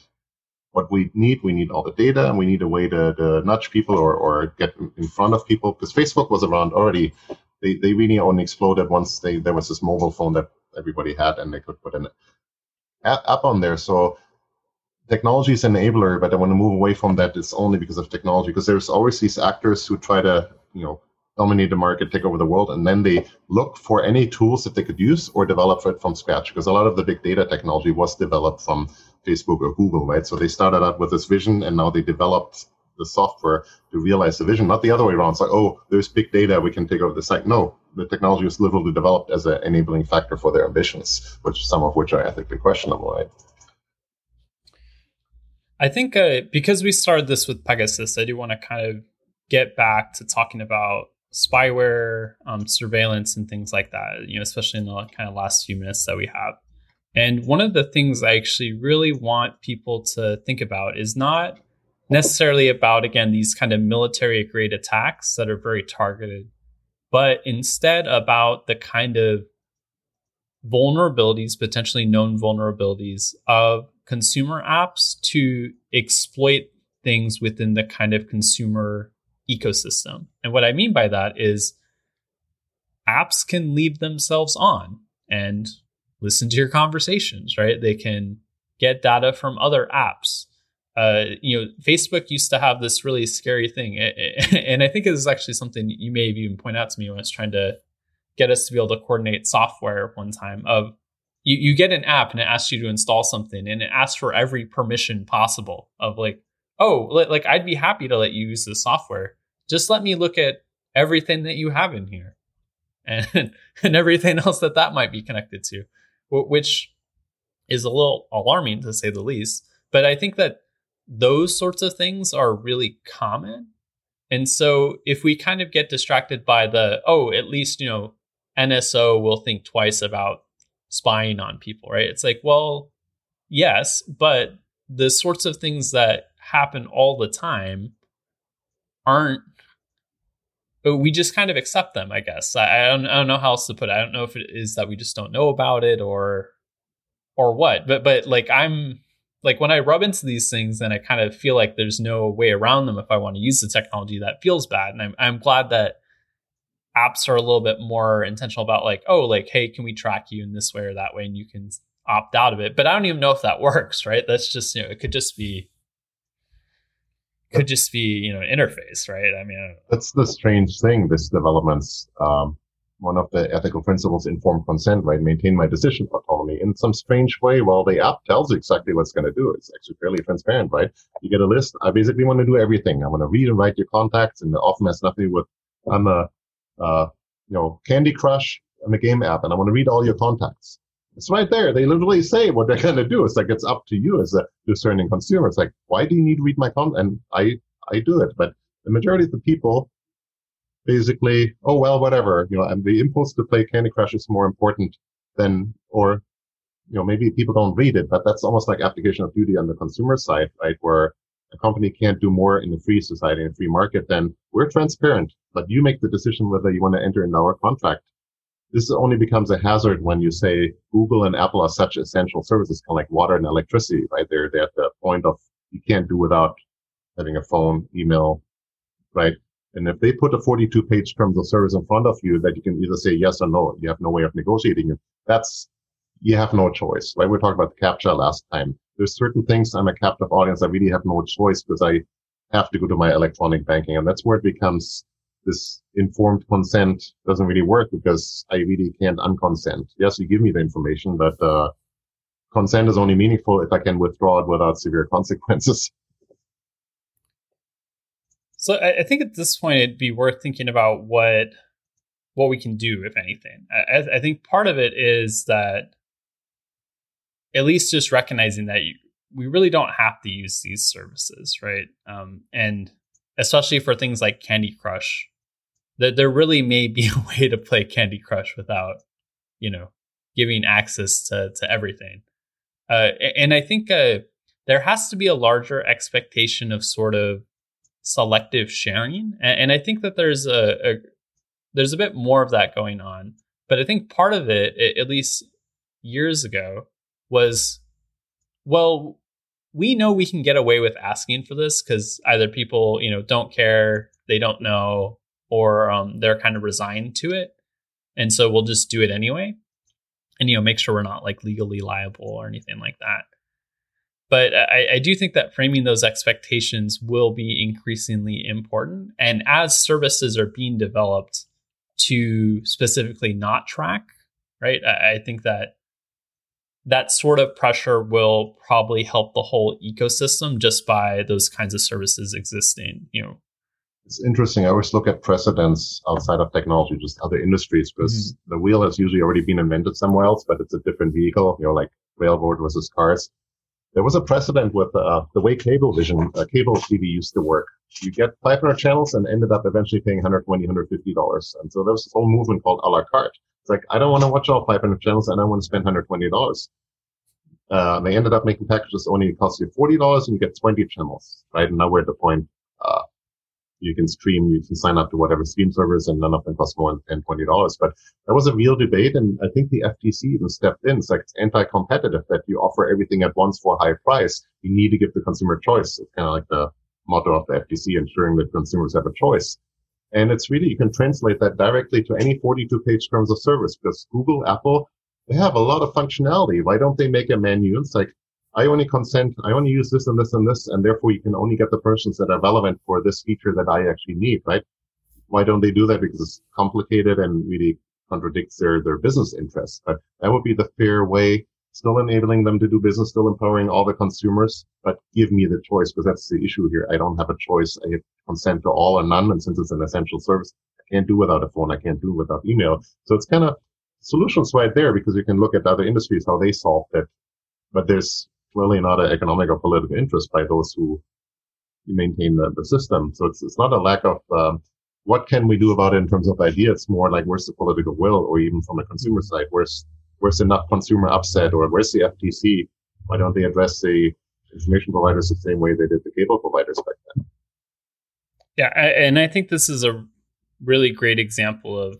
what we need, we need all the data and we need a way to, to nudge people or, or get in front of people because Facebook was around already. They, they really only exploded once they, there was this mobile phone that everybody had and they could put an app on there. So technology is an enabler, but I want to move away from that. It's only because of technology because there's always these actors who try to, you know, dominate the market, take over the world, and then they look for any tools that they could use or develop it from scratch. Because a lot of the big data technology was developed from Facebook or Google, right? So they started out with this vision, and now they developed the software to realize the vision, not the other way around. It's like, oh, there's big data, we can take over the site. No, the technology was literally developed as an enabling factor for their ambitions, which some of which are ethically questionable, right? I think uh, because we started this with Pegasus, I do want to kind of get back to talking about spyware, um, surveillance, and things like that. You know, especially in the kind of last few minutes that we have. And one of the things I actually really want people to think about is not necessarily about again these kind of military grade attacks that are very targeted, but instead about the kind of vulnerabilities, potentially known vulnerabilities of consumer apps to exploit things within the kind of consumer ecosystem. And what I mean by that is apps can leave themselves on and listen to your conversations, right? They can get data from other apps. Uh, you know, Facebook used to have this really scary thing, and I think it is actually something you may have even point out to me when I was trying to get us to be able to coordinate software one time. Of you, you get an app and it asks you to install something, and it asks for every permission possible. Of like, oh, like I'd be happy to let you use this software. Just let me look at everything that you have in here and, and everything else that that might be connected to, which is a little alarming to say the least. But I think that those sorts of things are really common. And so if we kind of get distracted by the, oh, at least, you know, NSO will think twice about spying on people, right? It's like, well, yes, but the sorts of things that happen all the time aren't we just kind of accept them i guess I, I, don't, I don't know how else to put it i don't know if it is that we just don't know about it or or what but but like i'm like when i rub into these things and i kind of feel like there's no way around them if i want to use the technology that feels bad and i'm, I'm glad that apps are a little bit more intentional about like oh like hey can we track you in this way or that way and you can opt out of it but i don't even know if that works right that's just you know it could just be could just be you know interface, right? I mean, that's the strange thing. This developments. Um, one of the ethical principles, informed consent, right? Maintain my decision autonomy in some strange way. Well, the app tells you exactly what's going to do. It's actually fairly transparent, right? You get a list. I basically want to do everything. I want to read and write your contacts, and it often has nothing with. I'm a, uh, you know, Candy Crush. I'm a game app, and I want to read all your contacts. It's right there. They literally say what they're going to do. It's like it's up to you as a discerning consumer. It's like, why do you need to read my content? And I, I do it. But the majority of the people basically, oh, well, whatever, you know, and the impulse to play Candy Crush is more important than, or, you know, maybe people don't read it, but that's almost like application of duty on the consumer side, right? Where a company can't do more in a free society, in a free market, then we're transparent, but you make the decision whether you want to enter in our contract this only becomes a hazard when you say Google and Apple are such essential services, kind of like water and electricity, right? They're, they're at the point of you can't do without having a phone, email, right? And if they put a 42 page terms of service in front of you that you can either say yes or no, you have no way of negotiating it. That's, you have no choice, right? We talked about the CAPTCHA last time. There's certain things I'm a captive audience. I really have no choice because I have to go to my electronic banking. And that's where it becomes this informed consent doesn't really work because I really can't unconsent. Yes, you give me the information, but uh, consent is only meaningful if I can withdraw it without severe consequences. So I, think at this point it'd be worth thinking about what what we can do, if anything. I, I think part of it is that at least just recognizing that you, we really don't have to use these services, right? Um, and especially for things like Candy Crush, that there really may be a way to play Candy Crush without, you know, giving access to to everything. Uh, and I think uh, there has to be a larger expectation of sort of selective sharing, and, and I think that there's a, a, there's a bit more of that going on. But I think part of it, at least years ago, was well, we know we can get away with asking for this because either people you know don't care, they don't know, or um, they're kind of resigned to it, and so we'll just do it anyway. And you know make sure we're not like legally liable or anything like that. But I, I, do think that framing those expectations will be increasingly important. And as services are being developed to specifically not track right I, I think that that sort of pressure will probably help the whole ecosystem just by those kinds of services existing you know it's interesting. I always look at precedents outside of technology, just other industries, because mm-hmm. the wheel has usually already been invented somewhere else, but it's a different vehicle, you know, like railroad versus cars. There was a precedent with uh, the way Cablevision, uh, cable TV used to work. You get 500 channels and ended up eventually paying 120 $150. And so there was this whole movement called a la carte. It's like, I don't want to watch all 500 channels and I want to spend $120. Uh, they ended up making packages only cost you $40 and you get 20 channels, right? And now we're at the point, uh, you can stream, you can sign up to whatever stream servers and none of them cost more than 10 $20. But that was a real debate. And I think the FTC even stepped in. It's like it's anti-competitive that you offer everything at once for a high price. You need to give the consumer choice. It's kind of like the motto of the FTC, ensuring that consumers have a choice. And it's really, you can translate that directly to any 42 page terms of service because Google, Apple, they have a lot of functionality. Why don't they make a menu? It's like, I only consent, I only use this and this and this, and therefore you can only get the persons that are relevant for this feature that I actually need, right? Why don't they do that? Because it's complicated and really contradicts their, their business interests. But that would be the fair way, still enabling them to do business, still empowering all the consumers, but give me the choice because that's the issue here. I don't have a choice. I consent to all or none. And since it's an essential service, I can't do without a phone. I can't do without email. So it's kind of solutions right there because you can look at other industries, how they solved it. But there's clearly not an economic or political interest by those who maintain the, the system. So it's, it's not a lack of, um, what can we do about it in terms of ideas? More like where's the political will, or even from the consumer side, where's where's enough consumer upset, or where's the FTC? Why don't they address the information providers the same way they did the cable providers back then? Yeah, and I think this is a really great example of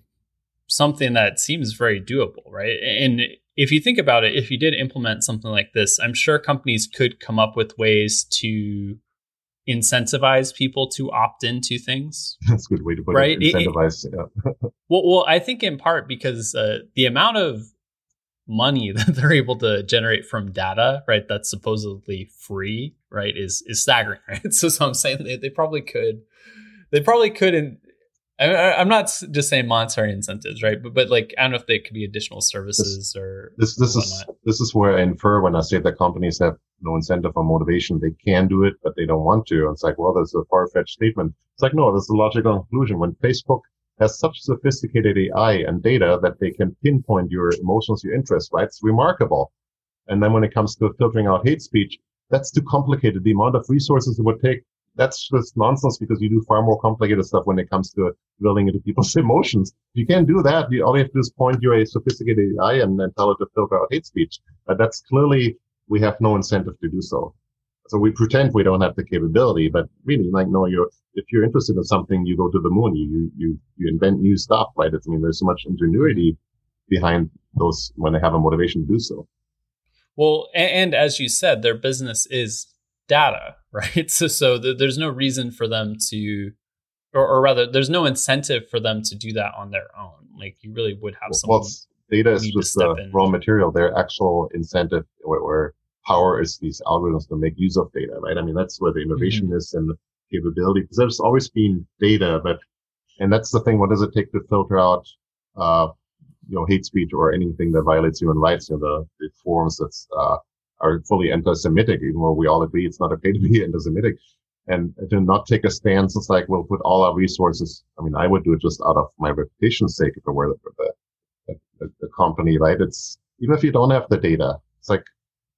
something that seems very doable, right? And if you think about it, if you did implement something like this, I'm sure companies could come up with ways to incentivize people to opt into things. That's a good way to put right? it. Incentivize. It, yeah. well, well, I think in part because uh, the amount of money that they're able to generate from data, right, that's supposedly free, right, is is staggering, right? So, so I'm saying they, they probably could, they probably could in, I, am not just saying monetary incentives, right? But but like I don't know if they could be additional services this, or this this is this is where I infer when I say that companies have no incentive or motivation, they can do it, but they don't want to. it's like, well, that's a far fetched statement. It's like, no, there's a logical conclusion. When Facebook has such sophisticated AI and data that they can pinpoint your emotions, your interests, right? It's remarkable. And then when it comes to filtering out hate speech, that's too complicated. The amount of resources it would take that's just nonsense because you do far more complicated stuff when it comes to drilling into people's emotions. You can't do that. You, all you have to do is point your a sophisticated AI and, and tell it to filter out hate speech. But that's clearly, we have no incentive to do so. So we pretend we don't have the capability, but really, like, no, you're, if you're interested in something, you go to the moon, you, you, you invent new stuff, right? It's, I mean, there's so much ingenuity behind those when they have a motivation to do so. Well, and, and as you said, their business is data, right? So, so th- there's no reason for them to, or, or, rather, there's no incentive for them to do that on their own. Like you really would have someone. Well, data is just the raw material. Their actual incentive or, or, power is these algorithms to make use of data, right? I mean, that's where the innovation mm-hmm. is and the capability. Because there's always been data, but And that's the thing. What does it take to filter out, uh, you know, hate speech or anything that violates human rights? You know, the, the forums that uh, are fully anti-Semitic, even though we all agree it's not okay to be anti-Semitic. And to not take a stance, it's like we'll put all our resources. I mean, I would do it just out of my reputation's sake if it were the, the, the, the company, right? It's even if you don't have the data, it's like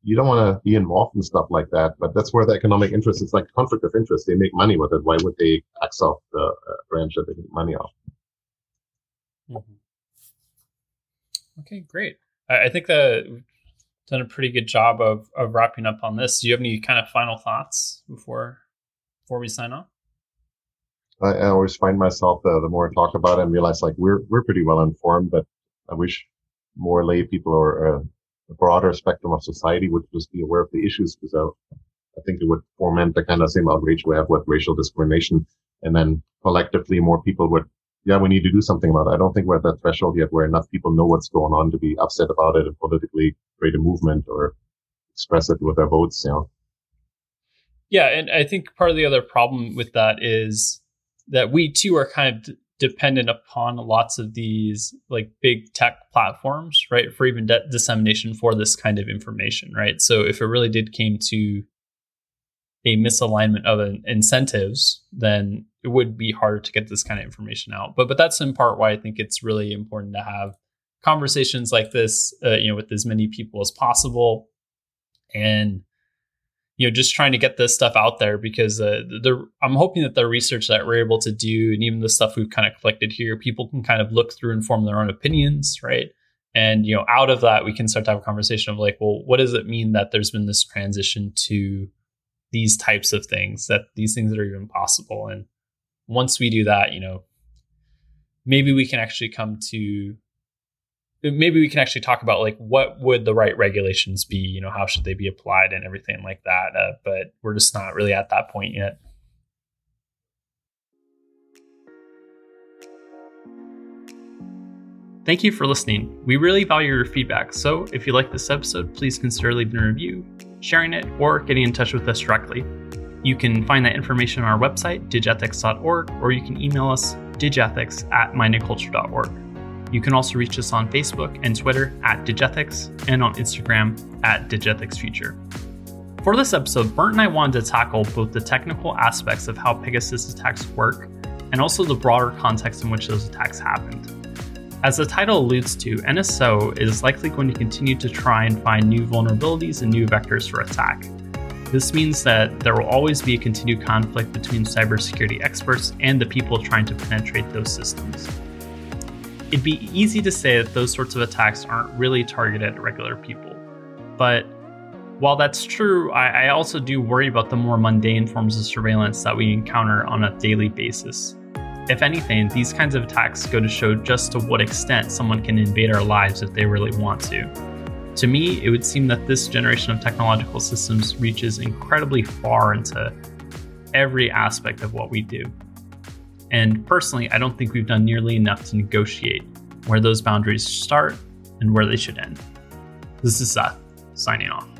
you don't want to be involved in stuff like that. But that's where the economic interest is like conflict of interest. They make money with it. Why would they tax off the uh, branch that they make money off? Mm-hmm. Okay, great. I, I think that we've done a pretty good job of, of wrapping up on this. Do you have any kind of final thoughts before before we sign off? I, I always find myself uh, the more I talk about it and realize like we're we're pretty well informed, but I wish more lay people or uh, a broader spectrum of society would just be aware of the issues because I, I think it would foment the kind of same outrage we have with racial discrimination. And then collectively more people would, yeah, we need to do something about it. I don't think we're at that threshold yet where enough people know what's going on to be upset about it and politically create a movement or express it with their votes, you know. Yeah, and I think part of the other problem with that is that we too are kind of dependent upon lots of these like big tech platforms, right, for even de- dissemination for this kind of information, right? So if it really did came to a misalignment of an incentives, then it would be harder to get this kind of information out. But but that's in part why I think it's really important to have conversations like this, uh, you know, with as many people as possible, and you know just trying to get this stuff out there because uh, the I'm hoping that the research that we're able to do and even the stuff we've kind of collected here, people can kind of look through and form their own opinions, right? And you know, out of that, we can start to have a conversation of like, well, what does it mean that there's been this transition to these types of things, that these things that are even possible? And once we do that, you know, maybe we can actually come to maybe we can actually talk about like what would the right regulations be you know how should they be applied and everything like that uh, but we're just not really at that point yet Thank you for listening. We really value your feedback, so if you like this episode, please consider leaving a review, sharing it, or getting in touch with us directly. You can find that information on our website, digethix.org, or you can email us digethix at mindandculture.org. You can also reach us on Facebook and Twitter at Digethix and on Instagram at DigethixFuture. For this episode, Bernd and I wanted to tackle both the technical aspects of how Pegasus attacks work and also the broader context in which those attacks happened. As the title alludes to, NSO is likely going to continue to try and find new vulnerabilities and new vectors for attack. This means that there will always be a continued conflict between cybersecurity experts and the people trying to penetrate those systems it'd be easy to say that those sorts of attacks aren't really targeted at regular people. But while that's true, I, I, also do worry about the more mundane forms of surveillance that we encounter on a daily basis. If anything, these kinds of attacks go to show just to what extent someone can invade our lives if they really want to. To me, it would seem that this generation of technological systems reaches incredibly far into every aspect of what we do. And personally, I don't think we've done nearly enough to negotiate where those boundaries start and where they should end. This is Seth, signing off.